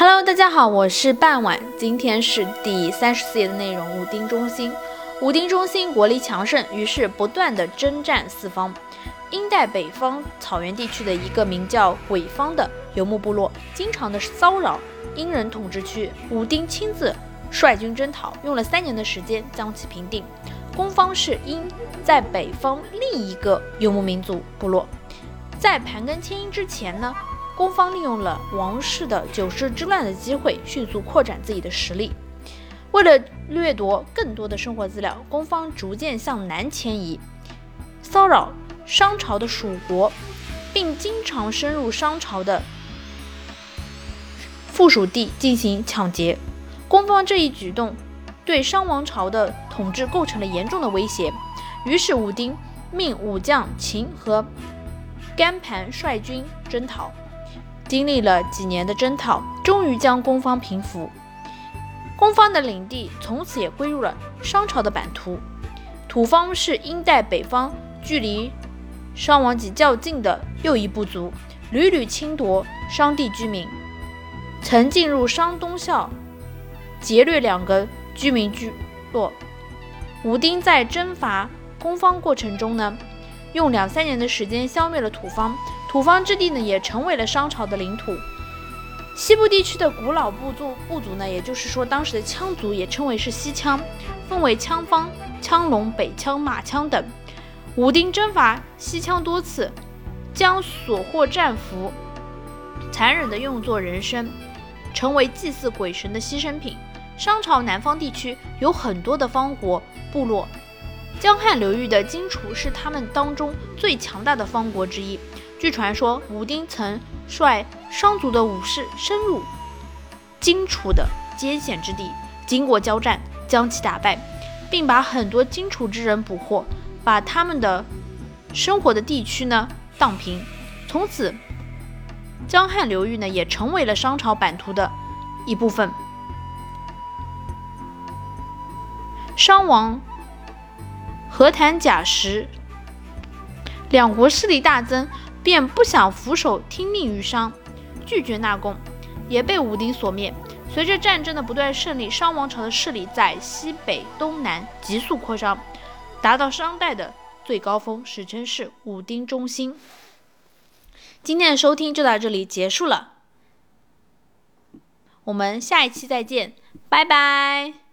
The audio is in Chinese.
Hello，大家好，我是半晚，今天是第三十四页的内容。武丁中兴，武丁中兴国力强盛，于是不断的征战四方。殷代北方草原地区的一个名叫鬼方的游牧部落，经常的骚扰殷人统治区。武丁亲自率军征讨，用了三年的时间将其平定。攻方是殷在北方另一个游牧民族部落，在盘庚迁殷之前呢？攻方利用了王室的九世之乱的机会，迅速扩展自己的实力。为了掠夺更多的生活资料，攻方逐渐向南迁移，骚扰商朝的属国，并经常深入商朝的附属地进行抢劫。攻方这一举动对商王朝的统治构成了严重的威胁。于是武丁命武将秦和甘盘率军征讨。经历了几年的征讨，终于将攻方平服。攻方的领地从此也归入了商朝的版图。土方是殷代北方距离商王级较近的又一部族，屡屡侵夺商地居民，曾进入商东校劫掠两个居民聚落。武丁在征伐攻方过程中呢，用两三年的时间消灭了土方。土方之地呢，也成为了商朝的领土。西部地区的古老部族部族呢，也就是说当时的羌族，也称为是西羌，分为羌方、羌戎、北羌、马羌等。武丁征伐西羌多次，将所获战俘残忍地用作人参，成为祭祀鬼神的牺牲品。商朝南方地区有很多的方国部落，江汉流域的荆楚是他们当中最强大的方国之一。据传说，武丁曾率商族的武士深入荆楚的艰险之地，经过交战，将其打败，并把很多荆楚之人捕获，把他们的生活的地区呢荡平。从此，江汉流域呢也成为了商朝版图的一部分。商王和谈贾时，两国势力大增。便不想俯首听命于商，拒绝纳贡，也被武丁所灭。随着战争的不断胜利，商王朝的势力在西北、东南急速扩张，达到商代的最高峰，史称是武丁中兴。今天的收听就到这里结束了，我们下一期再见，拜拜。